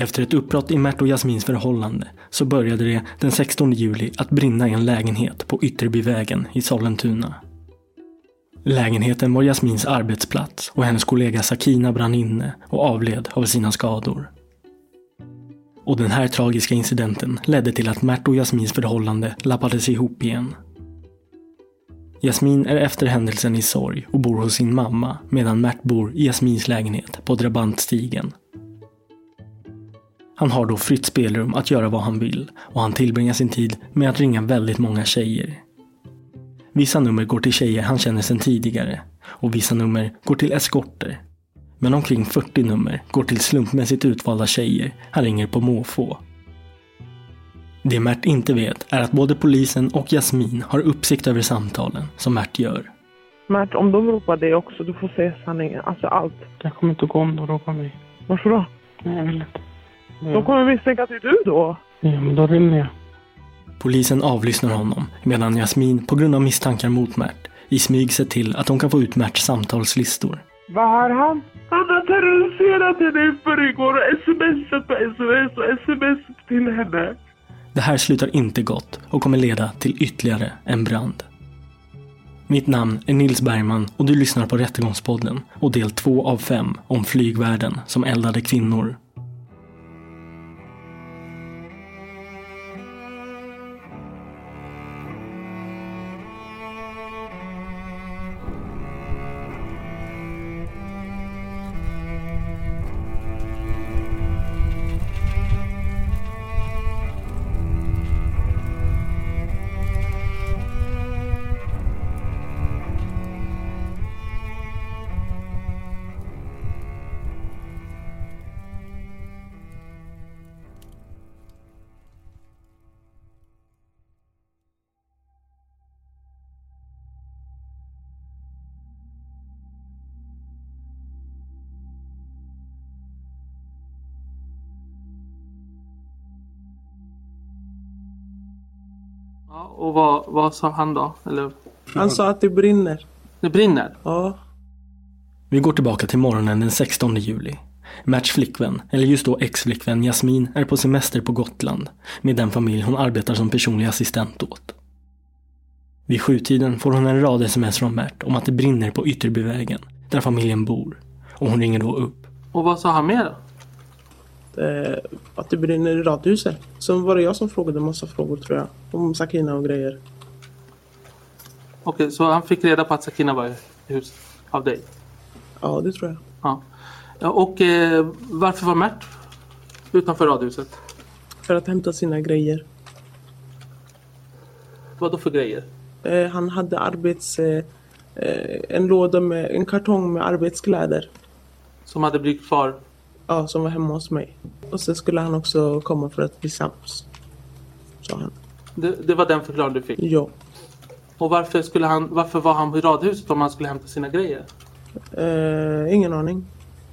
Efter ett uppbrott i Mert och Jasmins förhållande så började det den 16 juli att brinna i en lägenhet på Ytterbyvägen i Sollentuna. Lägenheten var Jasmins arbetsplats och hennes kollega Sakina brann inne och avled av sina skador. Och den här tragiska incidenten ledde till att Mert och Jasmins förhållande lappades ihop igen. Jasmin är efter händelsen i sorg och bor hos sin mamma medan Mert bor i Jasmins lägenhet på Drabantstigen. Han har då fritt spelrum att göra vad han vill och han tillbringar sin tid med att ringa väldigt många tjejer. Vissa nummer går till tjejer han känner sedan tidigare och vissa nummer går till eskorter. Men omkring 40 nummer går till slumpmässigt utvalda tjejer han ringer på måfå. Det Mert inte vet är att både polisen och Jasmin har uppsikt över samtalen som Mert gör. Mert, om de ropar dig också, du får säga sanningen. Alltså allt. Jag kommer inte gå om de ropar mig. Varför då? Nej, jag vill inte. De kommer misstänka att det är du då. Ja, men då rymmer jag. Polisen avlyssnar honom medan Jasmin på grund av misstankar mot Mert i smyg ser till att de kan få ut Merts samtalslistor. Vad har han? Han har terroriserat henne i förrgår och smsat på sms och sms till henne. Det här slutar inte gott och kommer leda till ytterligare en brand. Mitt namn är Nils Bergman och du lyssnar på Rättegångspodden och del två av fem om flygvärden som eldade kvinnor. Vad, sa han då? Eller, Han sa att det brinner. det brinner? Ja. Vi går tillbaka till morgonen den 16 juli. Merts flickvän, eller just då ex-flickvän Jasmin, är på semester på Gotland med den familj hon arbetar som personlig assistent åt. Vid sjutiden får hon en rad sms från Mert om att det brinner på Ytterbyvägen, där familjen bor. Och hon ringer då upp. Och vad sa han mer då? Eh, att det brinner i radhuset. Sen var det jag som frågade massa frågor tror jag. Om Sakina och grejer. Okej, så han fick reda på att Sakina var i huset av dig? Ja, det tror jag. Ja. ja och eh, varför var Mert utanför radhuset? För att hämta sina grejer. Vad då för grejer? Eh, han hade arbets... Eh, eh, en låda med en kartong med arbetskläder. Som hade blivit kvar? Ja, som var hemma hos mig. Och sen skulle han också komma för att bli sams. Sa han. Det, det var den förklaring du fick? Ja. Och varför, skulle han, varför var han på radhuset om han skulle hämta sina grejer? Eh, ingen aning.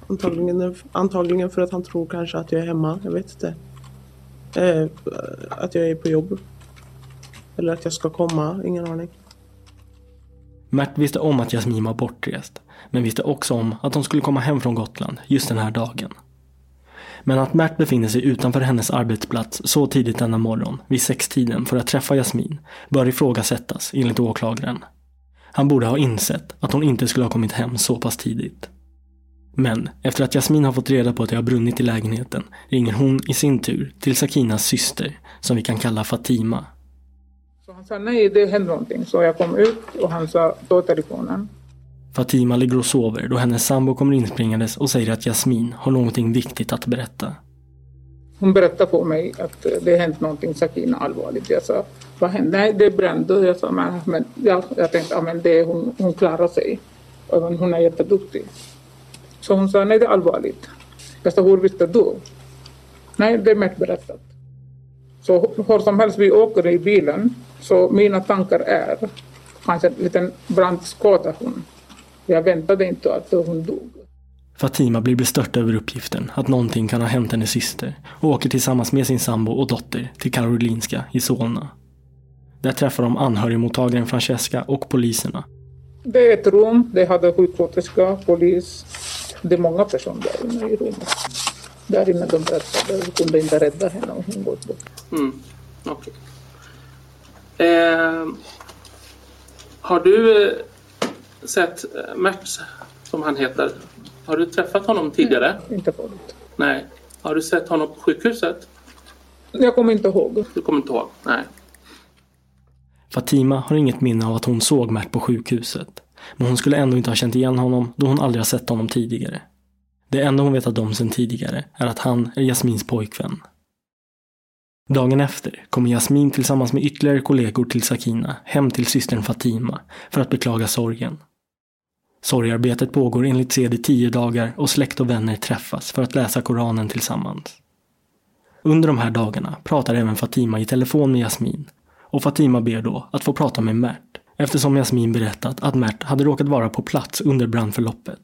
Antagligen, antagligen för att han tror kanske att jag är hemma. Jag vet inte. Eh, att jag är på jobb. Eller att jag ska komma. Ingen aning. Mert visste om att Jasmin var bortrest, men visste också om att hon skulle komma hem från Gotland just den här dagen. Men att Mert befinner sig utanför hennes arbetsplats så tidigt denna morgon, vid sextiden, för att träffa Jasmin, bör ifrågasättas enligt åklagaren. Han borde ha insett att hon inte skulle ha kommit hem så pass tidigt. Men efter att Jasmin har fått reda på att det har brunnit i lägenheten ringer hon i sin tur till Sakinas syster, som vi kan kalla Fatima. Så han sa nej, det hände någonting. Så jag kom ut och han sa ta telefonen. Fatima ligger och sover då hennes sambo kommer inspringandes och säger att Jasmin har någonting viktigt att berätta. Hon berättade för mig att eh, det hänt någonting Sakina allvarligt. Jag sa vad hände? Nej, det brände. Jag sa men, men ja, jag tänkte ja, men det, hon, hon klarar sig. Hon är jätteduktig. Så hon sa nej, det är allvarligt. Jag sa hur visste du? Nej, det är Mert berättat. Så hur som helst vi åker i bilen så mina tankar är kanske en liten brandskada hon. Jag väntade inte att hon dog. Fatima blir bestört över uppgiften att någonting kan ha hänt hennes syster och åker tillsammans med sin sambo och dotter till Karolinska i Solna. Där träffar de anhörigmottagaren Francesca och poliserna. Det är ett rum, det hade sjuksköterska, polis. Det är många personer där inne i rummet. Där inne de berättade, de kunde inte rädda henne om hon gått bort. Mm. Okay. Eh, har du sett eh, Mert, som han heter, har du träffat honom tidigare? Nej, inte förut. Nej. Har du sett honom på sjukhuset? Jag kommer inte ihåg. Du kommer inte ihåg? Nej. Fatima har inget minne av att hon såg Mert på sjukhuset. Men hon skulle ändå inte ha känt igen honom då hon aldrig har sett honom tidigare. Det enda hon vetat om sedan tidigare är att han är Jasmins pojkvän. Dagen efter kommer Jasmin tillsammans med ytterligare kollegor till Sakina hem till systern Fatima för att beklaga sorgen. Sorgarbetet pågår enligt sed i tio dagar och släkt och vänner träffas för att läsa Koranen tillsammans. Under de här dagarna pratar även Fatima i telefon med Jasmin och Fatima ber då att få prata med Mert eftersom Jasmin berättat att Mert hade råkat vara på plats under brandförloppet.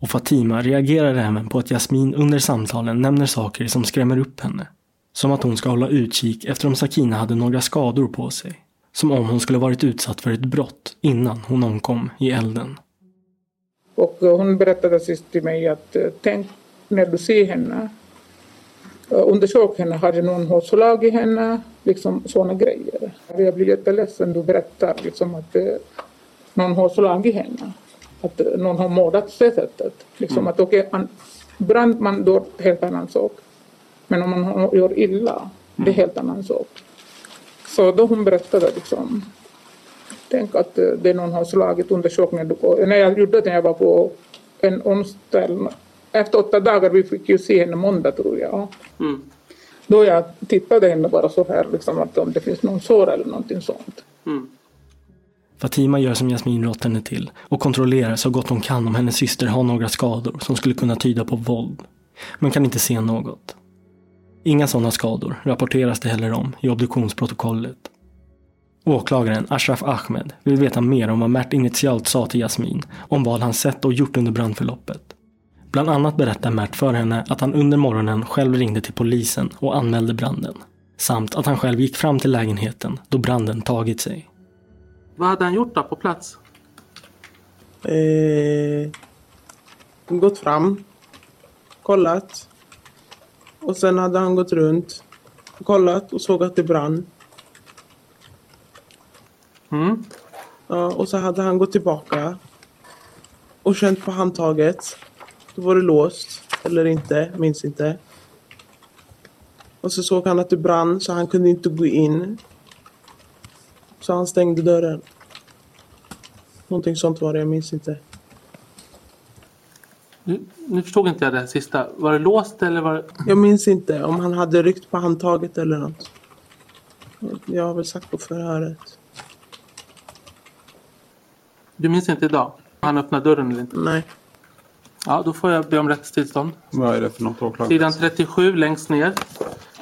Och Fatima reagerar även på att Jasmin under samtalen nämner saker som skrämmer upp henne. Som att hon ska hålla utkik efter om Sakina hade några skador på sig. Som om hon skulle varit utsatt för ett brott innan hon omkom i elden. Och hon berättade sist till mig att tänk när du ser henne. Undersök henne, hade någon hårt slagit henne? Liksom sådana grejer. Jag blir jätteledsen du berättar liksom att någon har slagit henne. Att någon har mördat sättet. Liksom mm. att okej, okay, brand man då helt annan sak. Men om man gör illa, det är mm. helt annan sak. Så då hon berättade liksom Tänk att det någon har slagit undersökningen. När jag gjorde det när jag var på en onsdag. Efter åtta dagar, vi fick ju se henne måndag tror jag. Mm. Då jag tittade henne bara så här, liksom, att om det finns någon sår eller någonting sånt. Mm. Fatima gör som Jasmin rått henne till och kontrollerar så gott hon kan om hennes syster har några skador som skulle kunna tyda på våld. Men kan inte se något. Inga sådana skador rapporteras det heller om i obduktionsprotokollet. Åklagaren Ashraf Ahmed vill veta mer om vad Mert initialt sa till Jasmin om vad han sett och gjort under brandförloppet. Bland annat berättar Mert för henne att han under morgonen själv ringde till polisen och anmälde branden. Samt att han själv gick fram till lägenheten då branden tagit sig. Vad hade han gjort då på plats? Eh, gått fram, kollat. Och sen hade han gått runt, kollat och såg att det brann. Mm. Ja, och så hade han gått tillbaka och känt på handtaget. Då var det låst, eller inte, minns inte. Och så såg han att det brann så han kunde inte gå in. Så han stängde dörren. Någonting sånt var det, jag minns inte. Nu, nu förstod inte jag det sista. Var det låst eller var det... Jag minns inte om han hade ryckt på handtaget eller något. Jag har väl sagt på förhöret. Du minns inte idag? Han öppnade dörren eller inte? Nej. Ja, då får jag be om rättstillstånd. Vad är det för något åklagare? Sidan 37 längst ner.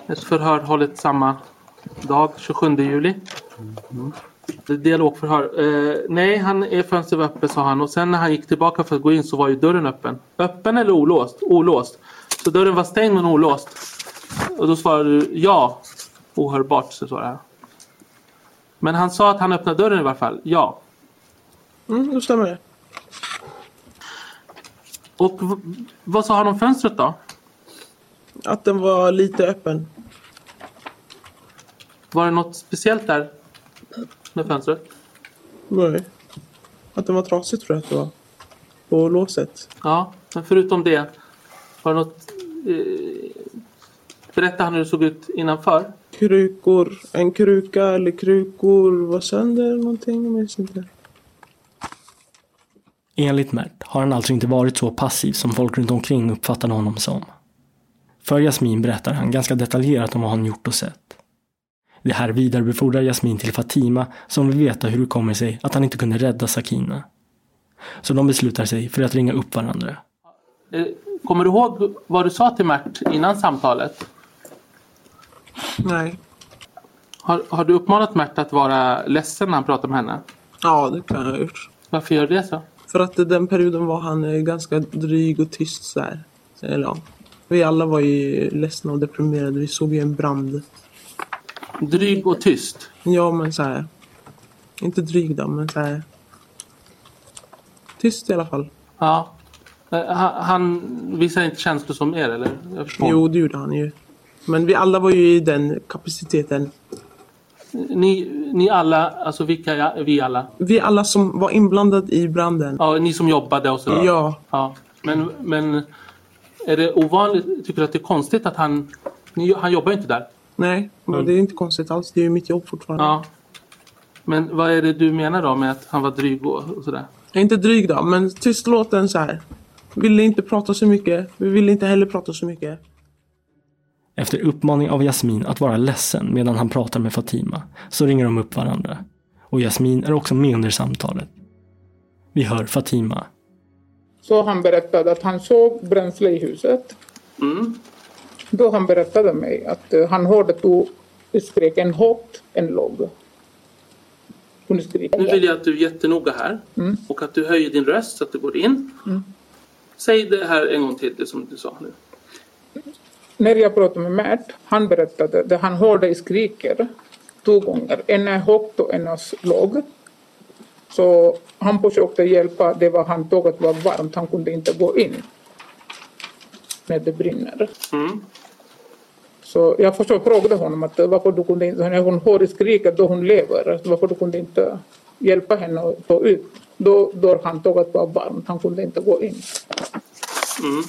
Ett förhör hållet samma dag, 27 juli. Är Dialogförhör. Eh, nej, han är fönstret öppet sa han. Och sen när han gick tillbaka för att gå in så var ju dörren öppen. Öppen eller olåst? Olåst. Så dörren var stängd men olåst. Och då svarade du ja. Ohörbart så det här. Men han sa att han öppnade dörren i alla fall. Ja. Mm, då stämmer det. Och vad sa han om fönstret då? Att den var lite öppen. Var det något speciellt där med fönstret? Nej. Att den var trasig tror jag att det var. På låset. Ja, men förutom det. Var det något... Eh, berätta han hur det såg ut innanför. Krukor. En kruka eller krukor var sönder eller någonting. Jag minns inte. Enligt Mert har han alltså inte varit så passiv som folk runt omkring uppfattade honom som. För Jasmin berättar han ganska detaljerat om vad han gjort och sett. Det här vidarebefordrar Jasmin till Fatima som vill veta hur det kommer sig att han inte kunde rädda Sakina. Så de beslutar sig för att ringa upp varandra. Eh, kommer du ihåg vad du sa till Mert innan samtalet? Nej. Har, har du uppmanat Mert att vara ledsen när han pratar med henne? Ja, det kan jag ha gjort. Varför gör du det så? För att den perioden var han eh, ganska dryg och tyst så här. Eller ja. Vi alla var ju ledsna och deprimerade. Vi såg ju en brand. Dryg och tyst. Ja, men så här. Inte dryg då, men så här. Tyst i alla fall. Ja. Eh, Han, han visar inte känslor som er eller? Jo, det gjorde han ju. Men vi alla var ju i den kapaciteten. Ni, ni alla, alltså vilka är vi alla? Vi alla som var inblandade i branden. Ja, ni som jobbade och sådär. Ja. ja. Men, men är det ovanligt, tycker du att det är konstigt att han, ni, han jobbar ju inte där? Nej, men det är inte konstigt alls. Det är ju mitt jobb fortfarande. Ja. Men vad är det du menar då med att han var dryg och, och sådär? Inte dryg då, men tystlåten så här. Ville inte prata så mycket. Vi ville inte heller prata så mycket. Efter uppmaning av Jasmin att vara ledsen medan han pratar med Fatima så ringer de upp varandra. Och Jasmin är också med under samtalet. Vi hör Fatima. Så han berättade att han såg bränsle i huset. Mm. Då han berättade mig att eh, han hörde att du skrek en högt, en låg. Nu vill jag att du är jättenoga här Mm. och att du höjer din röst så att du går in. Säg det här en gång till, det som du sa nu. När jag pratade med Mert, han berättade att han hörde skriker två gånger. En är högt och en är låg. Så han försökte hjälpa, det var han tog att det var varmt, han kunde inte gå in när det brinner. Mm. Så jag förstår, frågade honom att varför du kunde inte, hon hör skriket då hon lever, varför du kunde inte hjälpa henne att ta ut. Då, då han tog att det var varmt, han kunde inte gå in. Mm.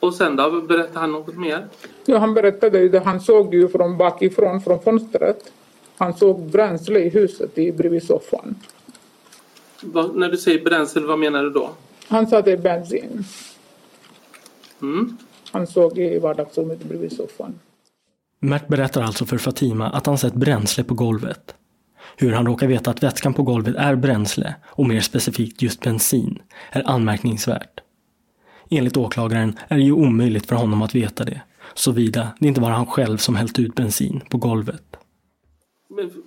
Och sen då, berättade han något mer? Ja, han berättade ju det, han såg ju från bakifrån, från fönstret. Han såg bränsle i huset i, bredvid soffan. Vad, när du säger bränsle, vad menar du då? Han sa det är bensin. Mm. Han såg i vardagsrummet bredvid soffan. Mert berättar alltså för Fatima att han sett bränsle på golvet. Hur han råkar veta att vätskan på golvet är bränsle, och mer specifikt just bensin, är anmärkningsvärt. Enligt åklagaren är det ju omöjligt för honom att veta det, såvida det inte var han själv som hällt ut bensin på golvet. Men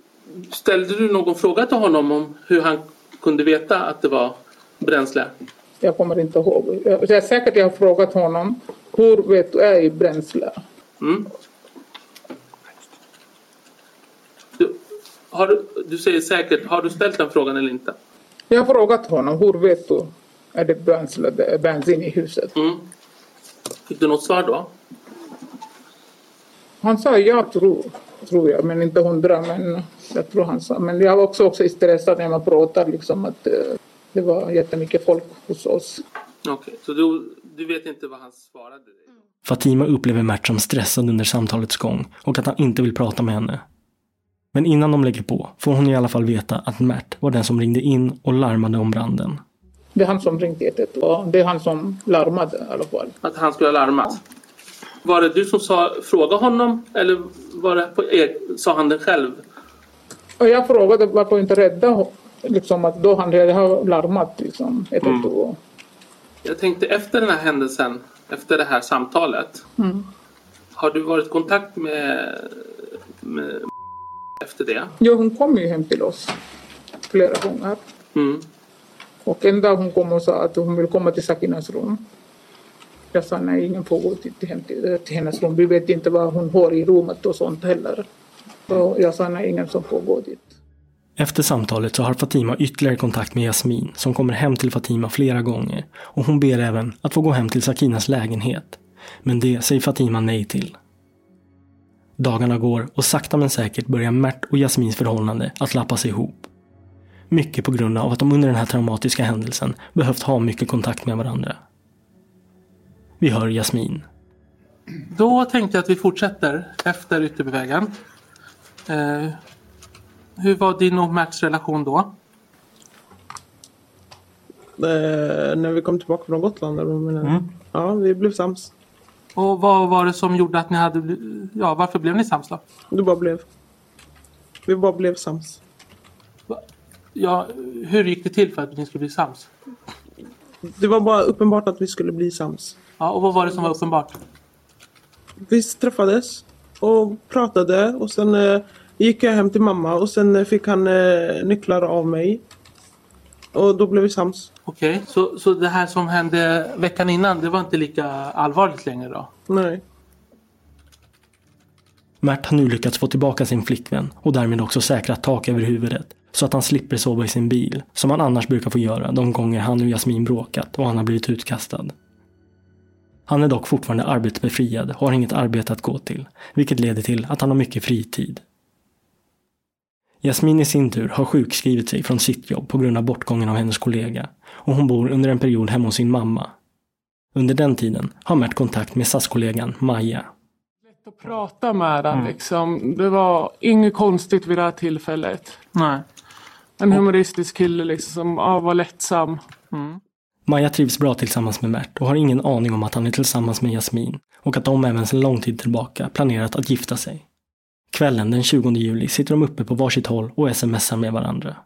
ställde du någon fråga till honom om hur han kunde veta att det var bränsle? Jag kommer inte ihåg. Jag, jag är säkert jag har frågat honom. Hur vet du är bränsle? Mm. Du, har du, du säger säkert, har du ställt den frågan eller inte? Jag har frågat honom. Hur vet du är det bränsle, det är bensin i huset? Mm. Fick du något svar då? Han sa jag tror, tror jag, men inte hundra. Men jag tror han sa. Men jag var också, också stressad när man pratar liksom att eh, det var jättemycket folk hos oss. Okej, så du, du vet inte vad han svarade dig? Fatima upplever Mert som stressad under samtalets gång och att han inte vill prata med henne. Men innan de lägger på får hon i alla fall veta att Mert var den som ringde in och larmade om branden. Det är han som ringde 112. Det är han som larmade i alla fall. Att han skulle ha larmat? Var det du som sa fråga honom eller var det på er, sa han det själv? Och jag frågade varför inte rädda liksom att då han redan har larmat liksom ett Mm. Jag tänkte efter den här händelsen, efter det här samtalet. Mm. Har du varit i kontakt med, med efter det? Jo, hon kom ju hem till oss flera gånger. Mm. Och en dag hon kom och sa att hon vill komma till Sakinas rum. Jag sa nej, ingen får gå till, till, till, till hennes rum. Vi vet inte vad hon har i rummet och sånt heller. Så jag sa nej, ingen som får gå dit. Efter samtalet så har Fatima ytterligare kontakt med Jasmin som kommer hem till Fatima flera gånger och hon ber även att få gå hem till Sakinas lägenhet. Men det säger Fatima nej till. Dagarna går och sakta men säkert börjar Mert och Jasmins förhållande att lappas ihop. Mycket på grund av att de under den här traumatiska händelsen behövt ha mycket kontakt med varandra. Vi hör Jasmin. Då tänkte jag att vi fortsätter efter Ytterbyvägen. Eh, hur var din och Merts relation då? Eh, när vi kom tillbaka från Gotland. Eller du? Ja, vi blev sams. Och vad var det som gjorde att ni hade... Ja, varför blev ni sams då? Det bara blev. Vi bara blev sams. Ja, hur gick det till för att ni skulle bli sams? Det var bara uppenbart att vi skulle bli sams. Ja, och vad var det som var uppenbart? Vi träffades och pratade och sen eh, gick jag hem till mamma och sen eh, fick han eh, nycklar av mig. Och då blev vi sams. Okej, så, så det här som hände veckan innan, det var inte lika allvarligt längre då? Nej. Mert har nu lyckats få tillbaka sin flickvän och därmed också säkrat tak över huvudet så att han slipper sova i sin bil, som han annars brukar få göra de gånger han och Jasmin bråkat och han har blivit utkastad. Han är dock fortfarande arbetsbefriad och har inget arbete att gå till, vilket leder till att han har mycket fritid. Jasmin i sin tur har sjukskrivit sig från sitt jobb på grund av bortgången av hennes kollega och hon bor under en period hemma hos sin mamma. Under den tiden har Mert kontakt med SAS-kollegan Maja. att prata med den liksom. Det var inget konstigt vid det här tillfället. Nej. En humoristisk kille liksom som ja, var lättsam. Maja trivs bra tillsammans med Mert och har ingen aning om att han är tillsammans med Jasmin och att de även sedan lång tid tillbaka planerat att gifta sig. Kvällen den 20 juli sitter de uppe på varsitt håll och smsar med varandra.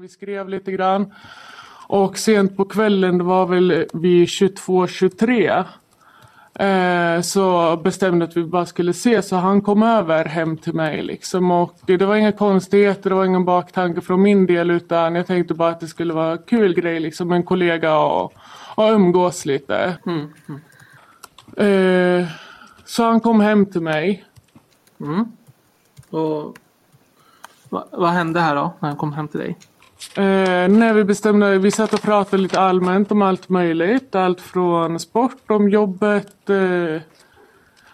Vi skrev lite grann. Och sent på kvällen, det var väl vid 22-23. Eh, så bestämde att vi bara skulle ses så han kom över hem till mig liksom. Och det, det var inga konstigheter, det var ingen baktanke från min del utan jag tänkte bara att det skulle vara en kul grej liksom med en kollega och, och umgås lite. Eh, så han kom hem till mig. Och vad, vad hände här då, när han kom hem till dig? Eh, när vi bestämde, vi satt och pratade lite allmänt om allt möjligt. Allt från sport, om jobbet, eh,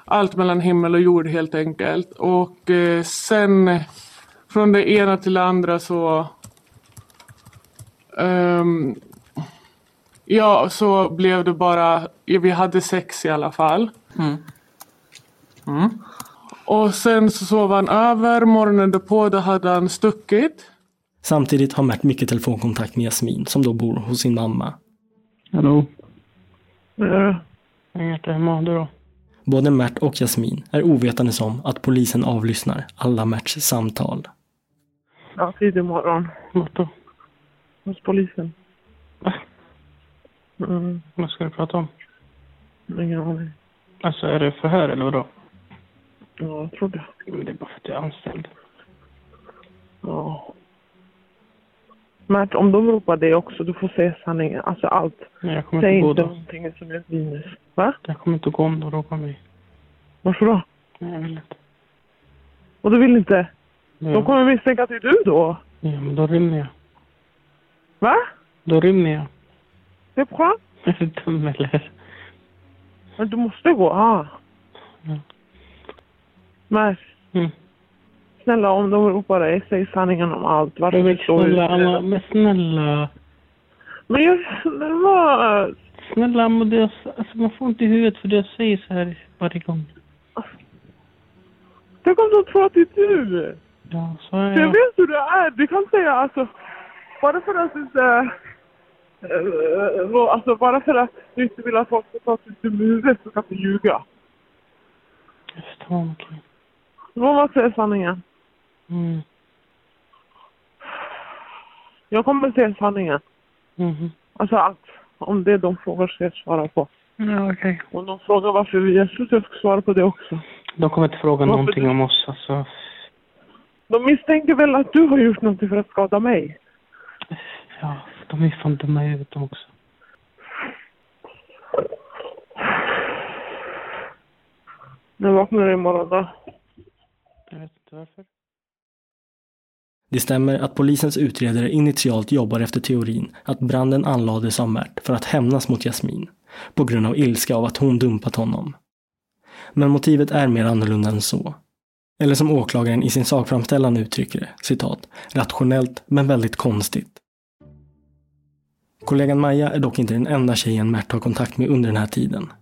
allt mellan himmel och jord helt enkelt. Och eh, sen från det ena till det andra så ehm, Ja, så blev det bara, vi hade sex i alla fall. Och sen så sov han över, morgonen därpå då hade han stuckit. Samtidigt har Mert mycket telefonkontakt med Jasmin som då bor hos sin mamma. Hallå? Ja. Inget hemma, du då? Både Mert och Jasmin är ovetande om att polisen avlyssnar alla Merts samtal. Ja, tidig morgon. Vart då? Hos polisen. Va? Mm, Vad ska du prata om? ingen aning. Alltså är det förhör eller vadå? Ja, jag tror det. Men Det är bara för att jag är anställd. Ja. Mert, om de ropar det också, du får säga sanningen. Alltså allt. Nej, jag kommer Säg inte gå inte då. någonting som är minus. Va? Jag kommer inte gå om de ropar mig. Varför då? Nej, jag vill inte. Och du vill inte? Ja, De kommer misstänka att det är du då. ja men då rymmer jag. Va? Då rymmer jag. Det är bra. Är du dum eller? Men du måste gå. Ah. Mert, Mm. snälla om de ropar dig, säg sanningen om allt. Varför du snälla, Anna, men snälla. Men jag... Det var... Snälla, men det, alltså, man får inte i huvudet för det jag säger så här varje gång. Tänk om de tror att det är du. Ja, så är Jag jag. vet hur det är. Du kan säga alltså... Bara för att inte... eh, eh, alltså bara för att du inte vill att folk ska ta sig till huvudet så kan du ljuga. Jag förstår, okej. Måste man säga sanningen. Mm. Jag kommer säga sanningen. Mhm. Alltså allt. Om det de frågar ska jag svara på. Ja, okej. Om de frågar varför vi gästas, jag ska svara på det också. De kommer inte fråga Varför någonting du- om oss alltså. De misstänker väl att du har gjort någonting för att skada mig? Ja, de är fan dumma i huvudet de också. När vaknar du imorgon då? Varför. Det stämmer att polisens utredare initialt jobbar efter teorin att branden anlades av Mert för att hämnas mot Jasmin på grund av ilska av att hon dumpat honom. Men motivet är mer annorlunda än så. Eller som åklagaren i sin sakframställan uttrycker det, citat, rationellt men väldigt konstigt. Kollegan Maja är dock inte den enda tjejen Mert har kontakt med under den här tiden.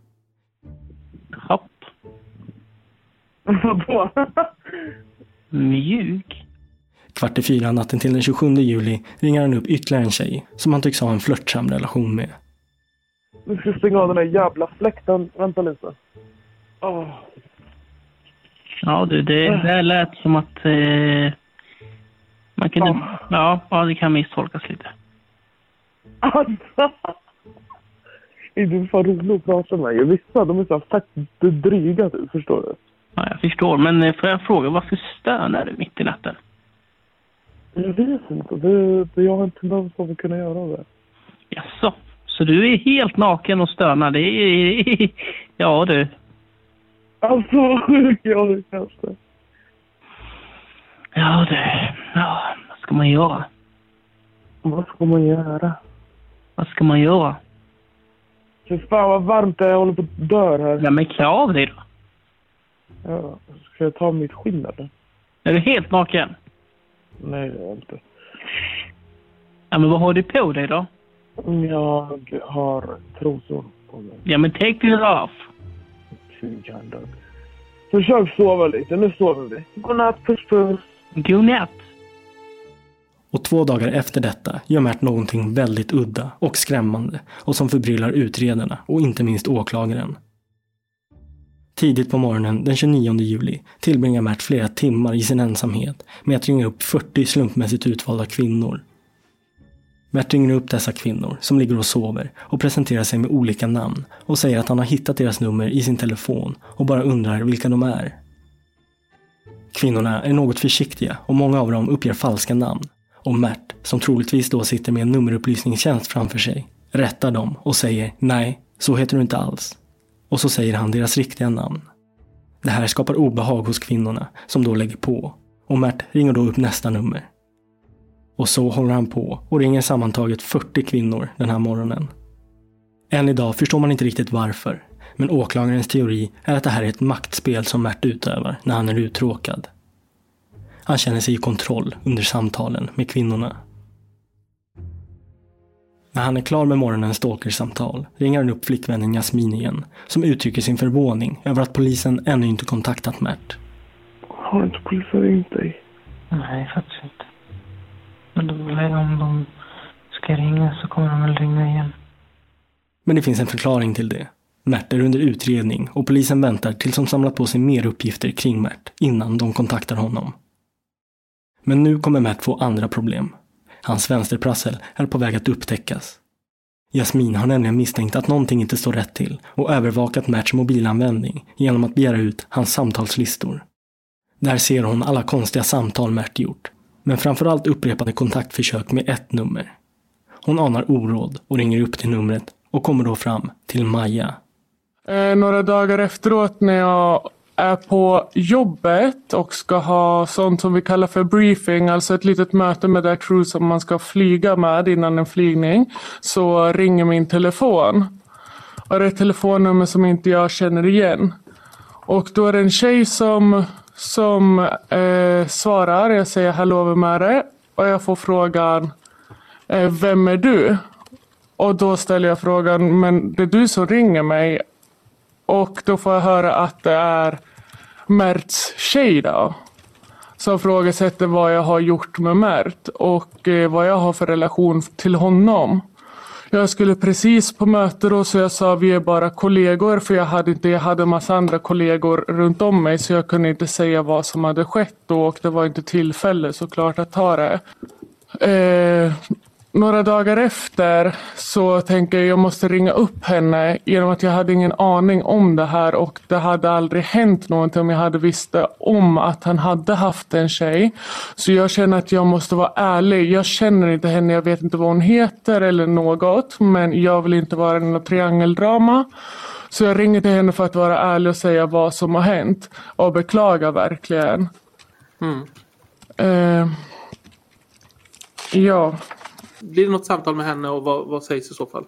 Hopp. Vadå? Mjuk. Kvart i fyra natten till den 27 juli ringer han upp ytterligare en tjej som han tycks ha en flörtsam relation med. Nu ska jag stänga av den här jävla fläkten. Vänta lite. Åh. Ja du, det, det lät som att eh, man kunde... Ja. Ja, ja, det kan misstolkas lite. Alltså. Är du fan rolig att prata med? Vissa de är så här fett dryga du, förstår du? Ja, jag förstår. Men eh, får jag fråga, varför stönar du mitt i natten? Jag vet inte. Det, det, jag har en tendens av att kunna göra det. Jaså? Så du är helt naken och stönar? Det är... Ja du. Alltså vad sjuk jag är kanske. Ja du. Ja, vad ska man göra? Vad ska man göra? Vad ska man göra? Fy fan vad varmt det är. Jag håller på att dö här. Ja, men klä av dig då. Ja. Ska jag ta mitt skinn eller? Är du helt naken? Nej det är jag inte. Ja, men vad har du på dig då? Jag har trosor på mig. Ja, men take it off. Försök sova lite. Nu sover vi. Godnatt. Puss puss. Godnatt. Och två dagar efter detta gör Mert någonting väldigt udda och skrämmande och som förbryllar utredarna och inte minst åklagaren. Tidigt på morgonen den 29 juli tillbringar Mert flera timmar i sin ensamhet med att ringa upp 40 slumpmässigt utvalda kvinnor. Mert ringer upp dessa kvinnor som ligger och sover och presenterar sig med olika namn och säger att han har hittat deras nummer i sin telefon och bara undrar vilka de är. Kvinnorna är något försiktiga och många av dem uppger falska namn. Och Mert, som troligtvis då sitter med en nummerupplysningstjänst framför sig, rättar dem och säger nej, så heter du inte alls. Och så säger han deras riktiga namn. Det här skapar obehag hos kvinnorna, som då lägger på. Och Mert ringer då upp nästa nummer. Och så håller han på och ringer sammantaget 40 kvinnor den här morgonen. Än idag förstår man inte riktigt varför, men åklagarens teori är att det här är ett maktspel som Mert utövar när han är uttråkad. Han känner sig i kontroll under samtalen med kvinnorna. När han är klar med morgonens stalkersamtal ringer han upp flickvännen Jasmin igen, som uttrycker sin förvåning över att polisen ännu inte kontaktat Mert. Har inte polisen ringt dig? Nej, faktiskt inte. Men de, om de ska ringa så kommer de väl ringa igen. Men det finns en förklaring till det. Mert är under utredning och polisen väntar tills de samlat på sig mer uppgifter kring Mert innan de kontaktar honom. Men nu kommer Mert få andra problem. Hans vänsterprassel är på väg att upptäckas. Jasmin har nämligen misstänkt att någonting inte står rätt till och övervakat Merts mobilanvändning genom att begära ut hans samtalslistor. Där ser hon alla konstiga samtal Mert gjort, men framförallt upprepade kontaktförsök med ett nummer. Hon anar oråd och ringer upp till numret och kommer då fram till Maja. Eh, några dagar efteråt när jag är på jobbet och ska ha sånt som vi kallar för briefing, alltså ett litet möte med det crew som man ska flyga med innan en flygning, så ringer min telefon. Och det är ett telefonnummer som inte jag känner igen. Och då är det en tjej som, som eh, svarar, jag säger hallå vem är det? Och jag får frågan, eh, vem är du? Och då ställer jag frågan, men det är du som ringer mig? Och då får jag höra att det är Merts tjej då. Som frågasätter vad jag har gjort med Mert och eh, vad jag har för relation till honom. Jag skulle precis på möte då så jag sa vi är bara kollegor för jag hade inte, jag hade en massa andra kollegor runt om mig så jag kunde inte säga vad som hade skett då och det var inte tillfälle såklart att ta det. Eh, några dagar efter så tänker jag jag måste ringa upp henne genom att jag hade ingen aning om det här och det hade aldrig hänt någonting om jag hade visste om att han hade haft en tjej. Så jag känner att jag måste vara ärlig. Jag känner inte henne, jag vet inte vad hon heter eller något men jag vill inte vara i något triangeldrama. Så jag ringer till henne för att vara ärlig och säga vad som har hänt och beklaga verkligen. Mm. Eh, ja. Blir det något samtal med henne och vad, vad sägs i så fall?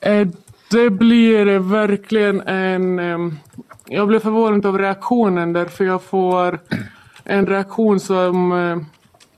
Eh, det blir verkligen en... jag blev förvånad av reaktionen därför jag får en reaktion som... eh,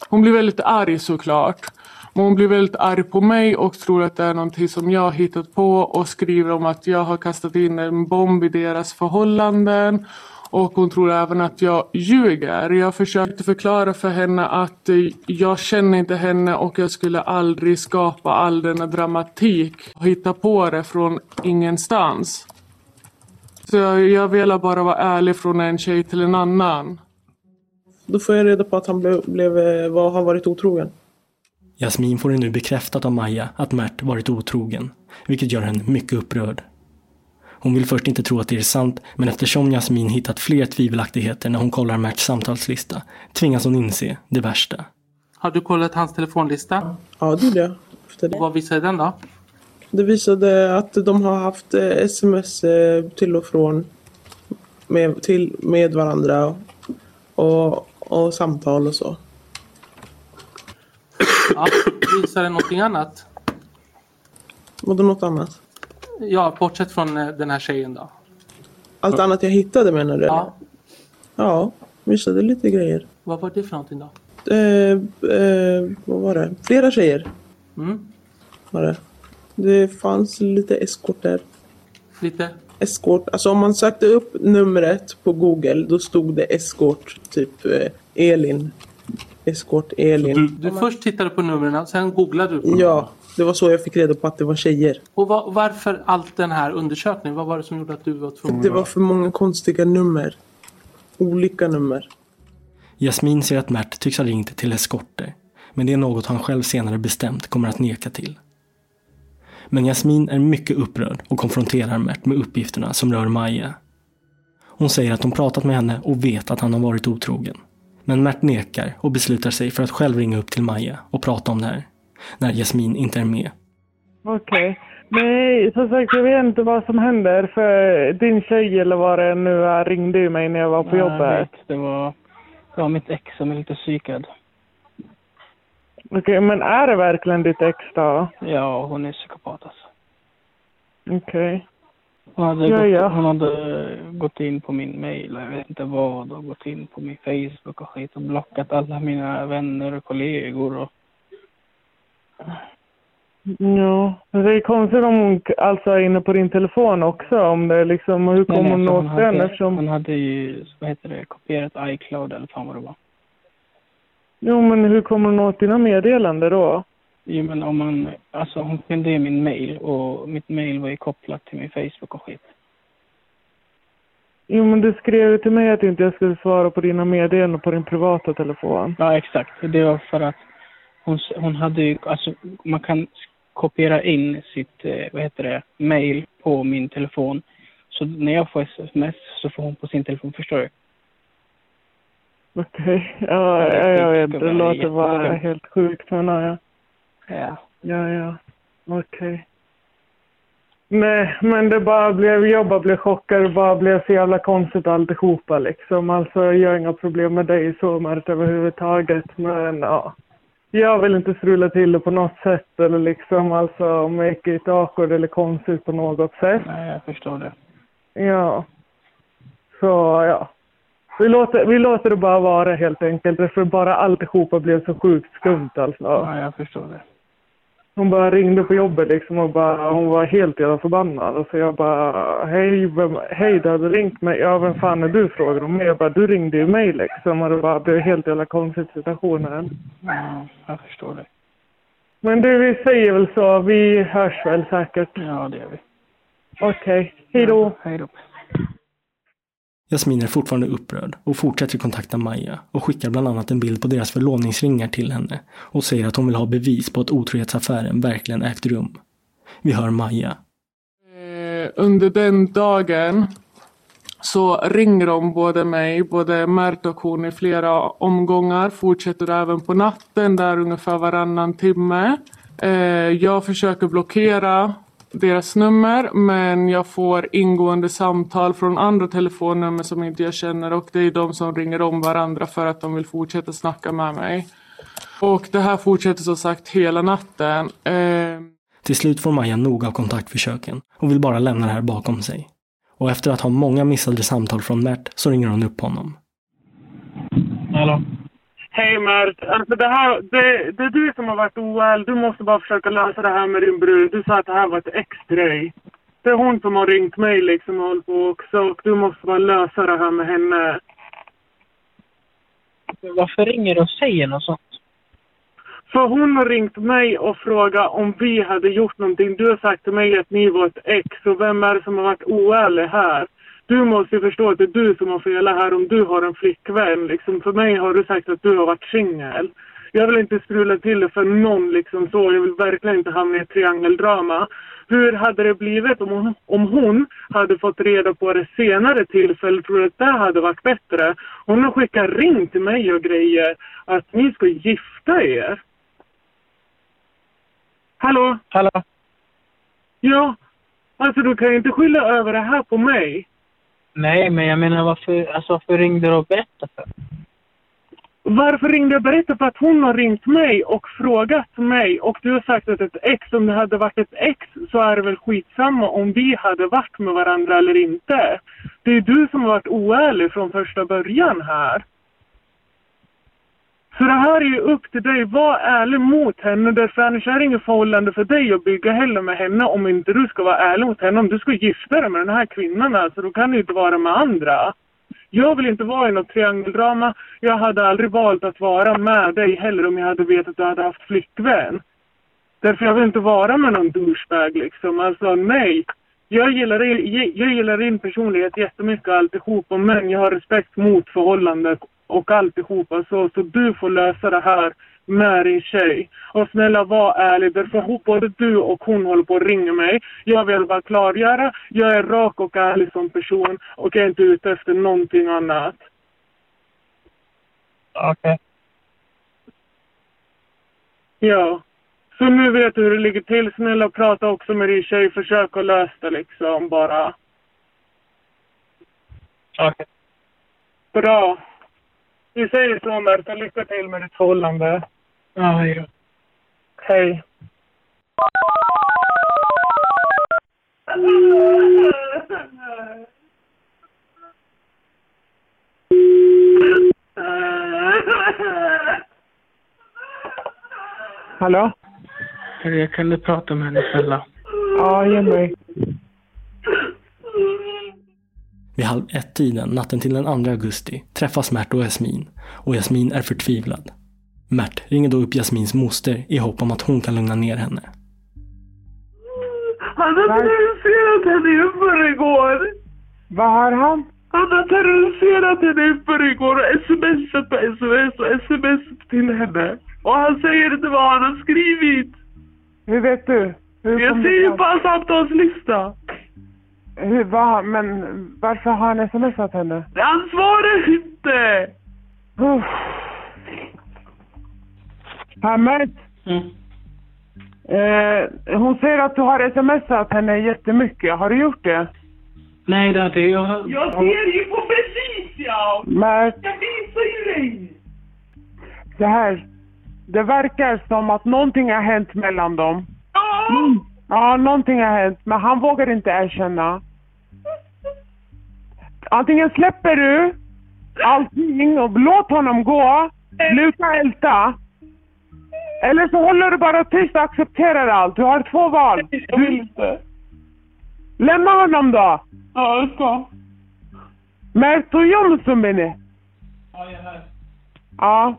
hon blir väldigt arg såklart. Men hon blir väldigt arg på mig och tror att det är någonting som jag har hittat på och skriver om att jag har kastat in en bomb i deras förhållanden. Och hon tror även att jag ljuger. Jag försökte förklara för henne att eh, jag känner inte henne och jag skulle aldrig skapa all denna dramatik och hitta på det från ingenstans. Så jag, jag ville bara vara ärlig från en tjej till en annan. Då får jag reda på att han blev, blev, eh, var, har varit otrogen. Jasmin får det nu bekräftat av Maja att Mert varit otrogen, vilket gör henne mycket upprörd. Hon vill först inte tro att det är sant, men eftersom Jasmin hittat fler tvivelaktigheter när hon kollar Merts samtalslista tvingas hon inse det värsta. Har du kollat hans telefonlista? Ja, det gjorde jag. Efter det. Vad visar den då? det visade att de har haft eh, sms eh, till och från med, till, med varandra och, och samtal och så. Ja, visar den någonting annat? Vadå något annat? Ja, bortsett från eh, den här tjejen då. Allt annat jag hittade menar du? Ja. Ja, visade lite grejer. Vad var det för någonting då? Eh, eh, vad var det? Flera tjejer Mm. var det. Det fanns lite eskorter. Lite? Eskort. Alltså om man sökte upp numret på Google då stod det eskort. Typ eh, Elin. Eskort Elin. Du först tittade på numren, sen googlade du på dem. Det var så jag fick reda på att det var tjejer. Och va- varför allt den här undersökningen? Vad var det som gjorde att du var tvungen? Det var för många konstiga nummer. Olika nummer. Jasmin ser att Mert tycks ha ringt till eskorter, men det är något han själv senare bestämt kommer att neka till. Men Jasmin är mycket upprörd och konfronterar Mert med uppgifterna som rör Maja. Hon säger att hon pratat med henne och vet att han har varit otrogen. Men Mert nekar och beslutar sig för att själv ringa upp till Maja och prata om det här. När Jasmin inte är med. Okej. Nej, som sagt jag vet inte vad som händer för din tjej eller vad det nu är ringde ju mig när jag var på Jag jobbet. vet, det var, det var mitt ex som är lite psykad. Okej, men är det verkligen ditt ex då? Ja, hon är psykopat alltså. Okej. Hon hade, Ja, gått, ja. hon hade gått in på min mail jag vet inte vad och gått in på min Facebook och skit och blockat alla mina vänner och kollegor och Ja, men det är konstigt om hon alltså är inne på din telefon också. Om det liksom, hur kommer hon för åt hon den hade, eftersom... hon hade ju, vad heter det, kopierat iCloud eller fan vad det var. Jo, men hur kommer hon åt dina meddelanden då? Jo men om man, alltså hon kunde ju min mail och mitt mail var ju kopplat till min Facebook och skit. Jo, men du skrev ju till mig att inte jag skulle svara på dina meddelanden på din privata telefon. Ja exakt, det var för att hon, hon hade ju, alltså man kan kopiera in sitt, eh, vad heter det, mail på min telefon. Så när jag får sms så får hon på sin telefon, förstår du? Okej, ja, Ja, ja, jag vet. det låter bara helt sjukt, men ja, ja. Ja. Ja. Okej. Nej, men det bara blev, jag bara blev chockad. Det bara blev så jävla konstigt alltihopa liksom. Alltså, jag har inga problem med dig så Mart överhuvudtaget. Men ja. Jag vill inte strula till det på något sätt eller liksom alltså make it awkward eller konstigt på något sätt. Nej, jag förstår det. Ja. Så ja. Vi låter, vi låter det bara vara helt enkelt. För bara alltihopa blev så sjukt skumt alltså. Ja, jag förstår det. Hon bara ringde på jobbet liksom och bara, hon var helt jävla förbannad. Och så jag bara, hej, vem, hej du hade ringt mig. Ja, vem fan är du? frågade hon mig. Jag bara, du ringde ju mig liksom. Och det bara blev helt jävla konstigt situationen. Ja, jag förstår det. Men du, vi säger väl så. Vi hörs väl säkert. Ja, det gör vi. Okej, hej då. Hej då. Jasmin är fortfarande upprörd och fortsätter kontakta Maja och skickar bland annat en bild på deras förlovningsringar till henne och säger att hon vill ha bevis på att otrohetsaffären verkligen ägt rum. Vi hör Maja. Eh, under den dagen så ringer de både mig, både Mert och hon i flera omgångar. Fortsätter även på natten, där ungefär varannan timme. Eh, jag försöker blockera deras nummer men jag får ingående samtal från andra telefonnummer som inte jag känner och det är de som ringer om varandra för att de vill fortsätta snacka med mig. Och det här fortsätter som sagt hela natten. Eh... Till slut får Maja nog av kontaktförsöken och vill bara lämna det här bakom sig. Och efter att ha många missade samtal från Mert så ringer hon upp honom. Hallå? Hej Mert, alltså det, här, det, det är du som har varit oärlig. Du måste bara försöka lösa det här med din brud. Du sa att det här var ett ex-grej. Det är hon som har ringt mig liksom och hållit på också och du måste bara lösa det här med henne. Varför ringer du och säger något sånt? För hon har ringt mig och frågat om vi hade gjort någonting. Du har sagt till mig att ni var ett ex och vem är det som har varit oärlig här? Du måste ju förstå att det är du som har fel här om du har en flickvän. Liksom, för mig har du sagt att du har varit singel. Jag vill inte strula till det för någon liksom så. Jag vill verkligen inte hamna i ett triangeldrama. Hur hade det blivit om hon, om hon hade fått reda på det senare tillfälle? Tror du att det hade varit bättre? Hon har skickat ring till mig och grejer att ni ska gifta er. Hallå? Hallå? Ja. Alltså du kan ju inte skylla över det här på mig. Nej, men jag menar varför, alltså, varför ringde du och berättade för? Varför ringde jag och berättade? För att hon har ringt mig och frågat mig och du har sagt att ett ex, om det hade varit ett ex så är det väl skitsamma om vi hade varit med varandra eller inte. Det är du som har varit oärlig från första början här. Så det här är ju upp till dig. Var ärlig mot henne. Därför annars är det inget förhållande för dig att bygga heller med henne om inte du ska vara ärlig mot henne. Om du ska gifta dig med den här kvinnan alltså, då kan du inte vara med andra. Jag vill inte vara i något triangeldrama. Jag hade aldrig valt att vara med dig heller om jag hade vetat att du hade haft flickvän. Därför jag vill inte vara med någon douchebag liksom. Alltså nej. Jag gillar, jag gillar din personlighet jättemycket alltihop men jag har respekt mot förhållandet och alltihopa. Så, så du får lösa det här med din tjej. Och snälla var ärlig, därför både du och hon håller på att ringa mig. Jag vill bara klargöra, jag är rak och ärlig som person och är inte ute efter någonting annat. Okej. Okay. Ja. Så nu vet du hur det ligger till. Snälla prata också med din tjej. Försök att lösa det liksom bara. Okej. Okay. Bra. Vi säger så Märta. Lycka till med ditt förhållande. Ja, hej då. Hej. Hallå? Jag kan du prata med henne snälla? Ja, ge mig. Vid halv ett-tiden natten till den 2 augusti träffas Mert och Jasmin och Jasmin är förtvivlad. Mert ringer då upp Jasmins moster i hopp om att hon kan lugna ner henne. Han har terroriserat henne i förrgår. Vad har han? Han har terroriserat henne i förrgår och smsat på sms och sms till henne. Och han säger inte vad han har skrivit. Hur vet du? Hur jag ser ju på hans samtalslista. Hur, va, men varför har han smsat henne? Han svarar inte! Uh. Hamed? Mm. Eh, hon säger att du har smsat henne jättemycket. Har du gjort det? Nej, det har jag. Jag ser ju på precis ja! Mert, Jag visar ju dig! det här. Det verkar som att någonting har hänt mellan dem. Ja! Mm. Ja, någonting har hänt, men han vågar inte erkänna. Antingen släpper du allting och låt honom gå, sluta älta. Eller så håller du bara tyst och accepterar allt. Du har två val. Jag vill inte. Lämna honom då. Ja, jag ska. Mertoyo musun beni? Ja, jag är här. Ja.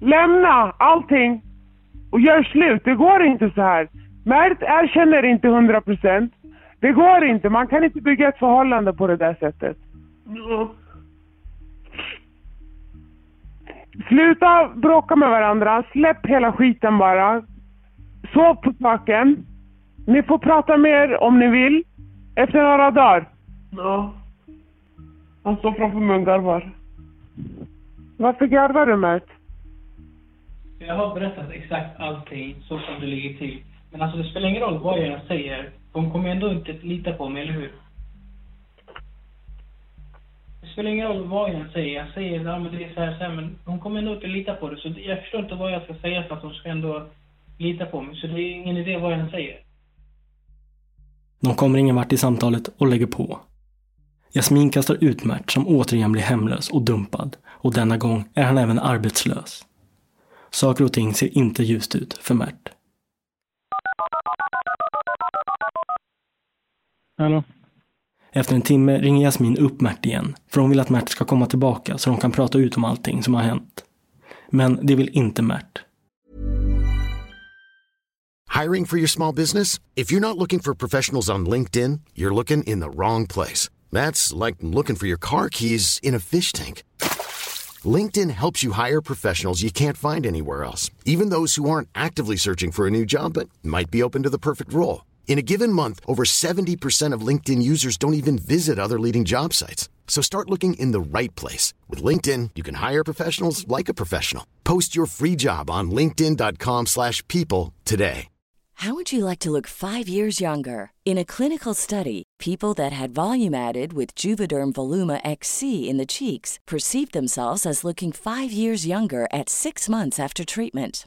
Lämna allting och gör slut. Det går inte så här. Mert erkänner inte 100 procent. Det går inte. Man kan inte bygga ett förhållande på det där sättet. Ja. Sluta bråka med varandra. Släpp hela skiten bara. Sov på saken. Ni får prata mer om ni vill. Efter några dagar. Ja. Han står framför mig och garvar. Varför garvar du Mert? Jag har berättat exakt allting så som det ligger till. Men alltså det spelar ingen roll vad jag än säger. De kommer ändå inte lita på mig, eller hur? Det spelar ingen roll vad jag än säger. Jag säger att ja, men det är så här, så här, men de kommer ändå inte lita på det. Så jag förstår inte vad jag ska säga för att de ska ändå lita på mig. Så det är ingen idé vad jag än säger. De kommer ingen vart i samtalet och lägger på. Jasmin kastar ut Mert som återigen blir hemlös och dumpad och denna gång är han även arbetslös. Saker och ting ser inte ljust ut för Mert. Hallå? Efter en timme ringer Jasmin upp Mert igen, för hon vill att Mert ska komma tillbaka så de kan prata ut om allting som har hänt. Men det vill inte Mert. Hiring for your small business? If you're not looking for professionals on LinkedIn, you're looking in the wrong place. That's like looking for your car keys in a fish tank. LinkedIn helps you hire professionals you can't find anywhere else, even those who aren't actively searching for a new job but might be open to the perfect role. In a given month, over 70% of LinkedIn users don't even visit other leading job sites. So start looking in the right place. With LinkedIn, you can hire professionals like a professional. Post your free job on linkedin.com slash people today. How would you like to look five years younger? In a clinical study, people that had volume added with Juvederm Voluma XC in the cheeks perceived themselves as looking five years younger at six months after treatment.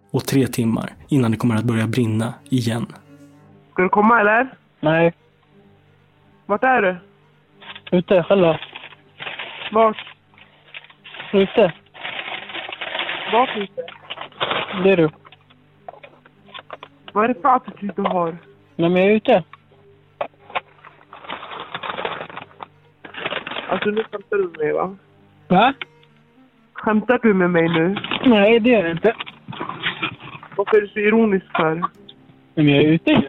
och tre timmar innan det kommer att börja brinna igen. Ska du komma eller? Nej. Vart är du? Ute, själv då? Vart? Ute. Vart ute? Det är du. Vad är det för attityd du har? Nej, men jag är ute. Alltså nu skämtar du med mig va? Va? Skämtar du med mig nu? Nej, det gör jag inte. Varför är du så ironisk för? Men jag är ute.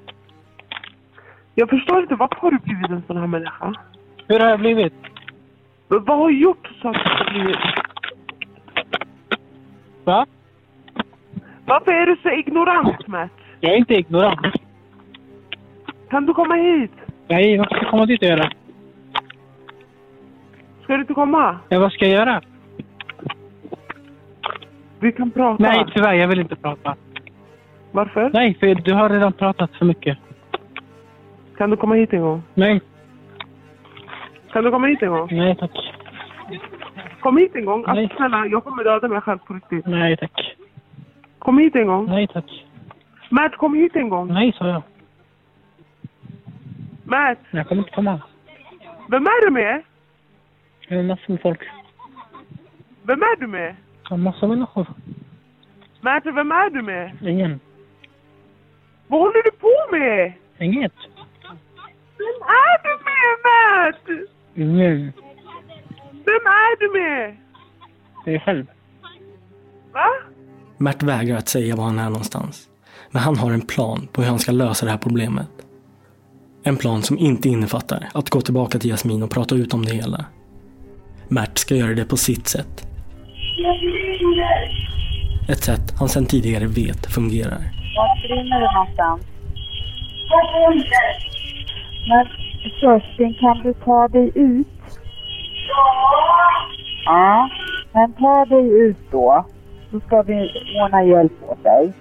Jag förstår inte, varför har du blivit en sån här människa? Hur har jag blivit? Men Vad har du gjort så att du har blivit... Va? Varför är du så ignorant Matt? Jag är inte ignorant. Kan du komma hit? Nej, vad ska jag komma dit och göra? Ska du inte komma? Ja, vad ska jag göra? Vi kan prata. Nej, tyvärr, jag vill inte prata. Varför? Nej, för du har redan pratat för mycket. Kan du komma hit en gång? Nej, Kan du komma hit en gång? nej tack. Kom hit en gång. Nej. Alltså snälla, jag kommer döda mig själv på riktigt. Nej tack. Kom hit en gång. Nej tack. Matt, kom hit en gång. Nej, sa jag. Matt, Jag kommer inte komma. vem är du med? Det är massor med folk. Vem är du med? Massor med människor. Matt, vem är du med? Ingen. Vad håller du på med? Inget. Vem är du med, Matt? Ingen. Vem är du med? Det är själv. Va? Mert vägrar att säga var han är någonstans. Men han har en plan på hur han ska lösa det här problemet. En plan som inte innefattar att gå tillbaka till Jasmin och prata ut om det hela. Mert ska göra det på sitt sätt. Ett sätt han sedan tidigare vet fungerar. Vart brinner du någonstans? Men Kerstin, kan du ta dig ut? Ja. Men ta dig ut då. Så ska vi ordna hjälp åt dig.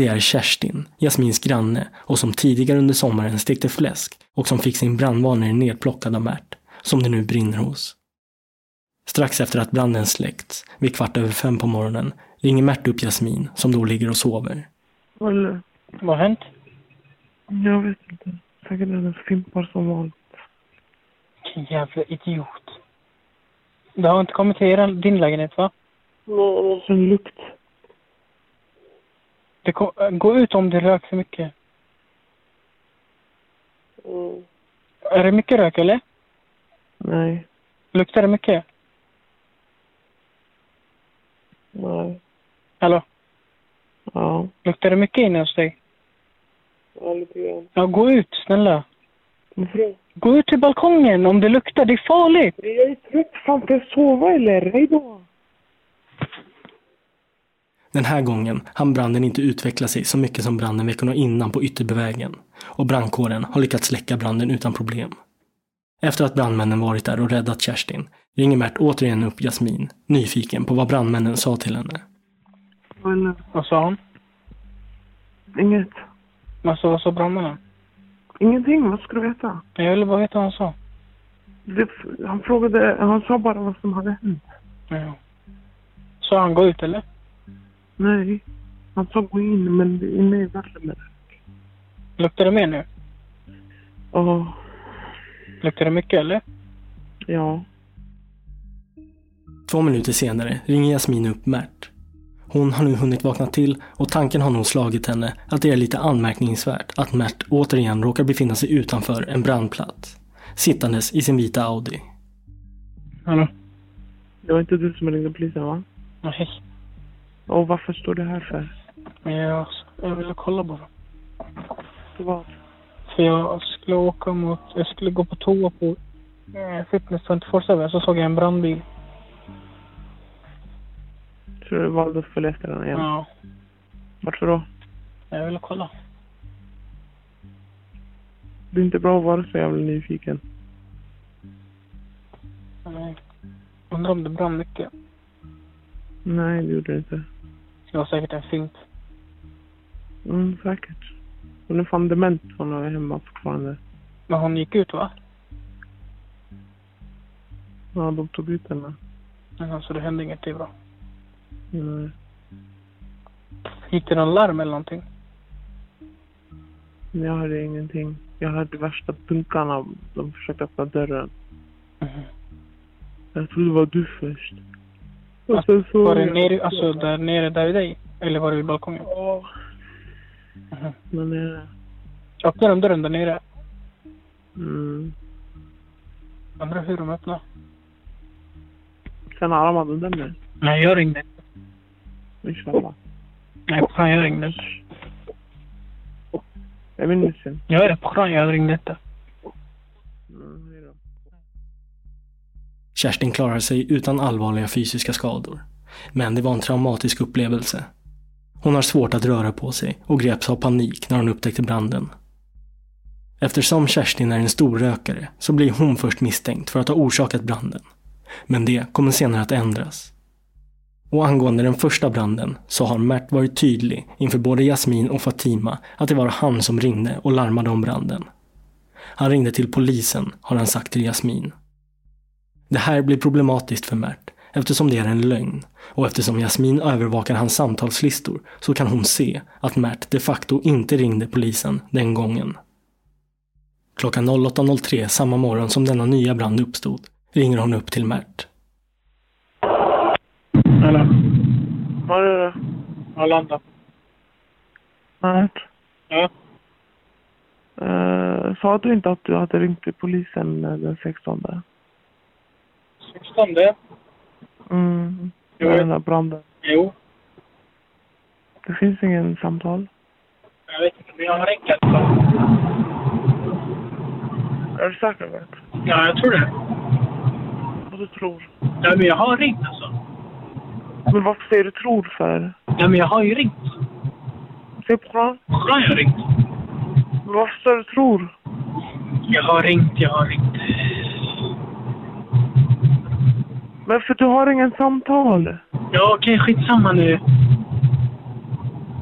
Det är Kerstin, Jasmins granne och som tidigare under sommaren stekte fläsk och som fick sin brandvarnare nedplockad av Mert, som det nu brinner hos. Strax efter att branden släckts, vid kvart över fem på morgonen, ringer Mert upp Jasmin, som då ligger och sover. Eller, Vad har hänt? jag vet inte. Säkert hennes fimpar som vanligt. Vilken jävla idiot. Du har inte kommit till din lägenhet va? Nej, en lukt. Det kom, gå ut om det rök för mycket. Mm. Är det mycket rök eller? Nej, Luktar det mycket? nej. Hallå? Ja, Luktar det mycket inne hos dig? ja lite grann. Ja, gå ut snälla. Varför Gå ut till balkongen om det luktar, det är farligt. Jag är trött. Fan, får jag sova eller? Hej då. Den här gången hann branden inte utveckla sig så mycket som branden veckorna innan på Ytterbyvägen. Och brandkåren har lyckats släcka branden utan problem. Efter att brandmännen varit där och räddat Kerstin ringer Mert återigen upp Jasmin, nyfiken på vad brandmännen sa till henne. Eller, Vad sa hon? inget. Alltså, vad sa brandmännen? Ingenting. Vad ska du veta? Jag ville bara veta vad han sa. Det, han frågade, han sa bara vad som hade hänt. Ja. Sa han gå ut eller? Nej. Han sa gå in, men det- inne är värre med det. Luktar det mer nu? Ja, Luktar det mycket eller? ja. Två minuter senare ringer Jasmin upp Mert. Hon har nu hunnit vakna till och tanken har nog slagit henne att det är lite anmärkningsvärt att Mert återigen råkar befinna sig utanför en brandplats. Sittandes i sin vita Audi. Hallå? Det var inte du som ringde polisen, va? Nej. Och varför står det här för? Jag, jag ville kolla bara. Vad? För jag skulle åka mot, jag skulle gå på toa på eh, Fitness 24-7 så såg jag en brandbil. Så du valde att följa efter den igen? Ja. Varför då? Jag ville kolla. Det är inte bra att vara så jävla nyfiken. Nej. Undrar om det brann mycket. Nej, det gjorde det inte. Det var säkert en fimp. Mm, säkert. Hon är fan dement. Hon är hemma fortfarande. Men hon gick ut va? Ja, de tog ut henne. Ja, så det hände inget, det är bra. Nej. Gick det någon larm eller någonting? Jag hörde ingenting. Jag hörde värsta dunkarna. De försökte öppna dörren. Mhm. Jag trodde det var du först. Och sen så... Var det nere, alltså där nere där vid dig? Eller var det vid balkongen? Ja. Mhm. Men eh, Öppnade de dörren där nere? mm. Undrar hur de öppnade? Sen armade den där. Nej, jag ringde. Inshallah. Nej, fan jag ringde inte. Jag minns inte. Jag är på jag ringde inte. Mm. Kerstin klarar sig utan allvarliga fysiska skador. Men det var en traumatisk upplevelse. Hon har svårt att röra på sig och greps av panik när hon upptäckte branden. Eftersom Kerstin är en stor rökare så blir hon först misstänkt för att ha orsakat branden. Men det kommer senare att ändras. Och angående den första branden så har Mert varit tydlig inför både Jasmin och Fatima att det var han som ringde och larmade om branden. Han ringde till polisen, har han sagt till Jasmin. Det här blir problematiskt för Mert eftersom det är en lögn och eftersom Jasmin övervakar hans samtalslistor så kan hon se att Mert de facto inte ringde polisen den gången. Klockan 08.03 samma morgon som denna nya brand uppstod ringer hon upp till Mert. Eller? Vad är det? Jag landade. Mert? Ja. Eh, sa du inte att du hade ringt till polisen den 16? 16? Mm. Jo. Här branden. Jo. Det finns ingen samtal. Jag vet inte, men jag har ringt alltså. Är du säker på det? Ja, jag tror det. Vad du tror? Ja, men jag har ringt alltså. Men varför säger du tror för? Ja, men jag har ju ringt. Se på koran. Koran jag har ringt. Men varför säger du tror? Jag har ringt, jag har ringt. Men för du har ingen samtal. Ja, okej, skitsamma nu.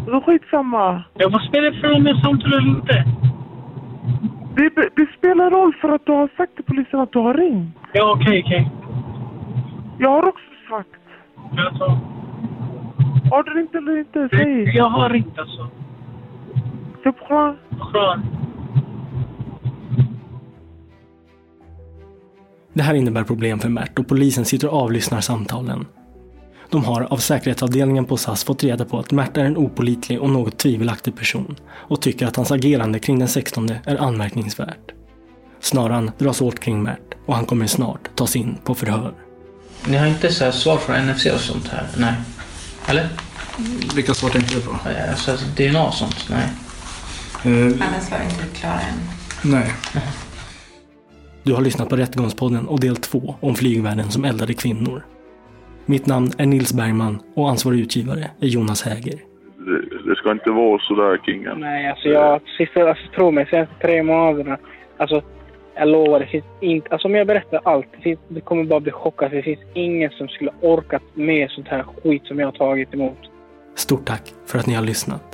Då skitsamma. Ja, vad spelar det för roll med samtal eller inte? Det, det spelar roll för att du har sagt till polisen att du har ringt. Ja, okej, okej. Jag har också sagt. Alltså, Har du ringt eller inte? Säg. jag har ringt alltså. Se på koran. Det här innebär problem för Mert och polisen sitter och avlyssnar samtalen. De har av säkerhetsavdelningen på SAS fått reda på att Mert är en opolitlig och något tvivelaktig person och tycker att hans agerande kring den 16 är anmärkningsvärt. Snaran dras åt kring Mert och han kommer snart tas in på förhör. Ni har inte så här svar från NFC och sånt här? Nej. Eller? Vilka svar tänkte du på? Alltså DNA och sånt? Nej. Annars var inte klara än. Nej. Du har lyssnat på Rättegångspodden och del 2 om flygvärden som eldade kvinnor. Mitt namn är Nils Bergman och ansvarig utgivare är Jonas Häger. Det, det ska inte vara så där, Kingen. Nej, alltså jag, sista, alltså, tro mig, senaste tre månaderna. Alltså, jag lovar, det finns inte, alltså om jag berättar allt, det, finns, det kommer bara bli chockat. Det finns ingen som skulle orkat med sånt här skit som jag har tagit emot. Stort tack för att ni har lyssnat.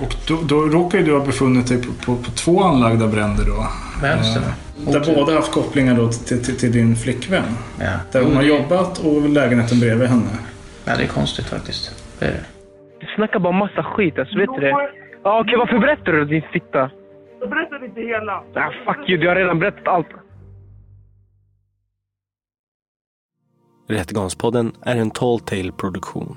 Och då, då råkar ju du ha befunnit dig på, på, på två anlagda bränder då. Vänster. Eh, Där båda haft kopplingar då till, till, till din flickvän. Ja. Där hon har jobbat och lägenheten bredvid henne. Ja, det är konstigt faktiskt. Det är det. Du snackar bara massa skit, alltså, vet du det? Ja, okej, varför berättar du din fitta? Jag berättar inte hela. Ah, fuck you, du har redan berättat allt. Rättegångspodden är en Tall Tale produktion.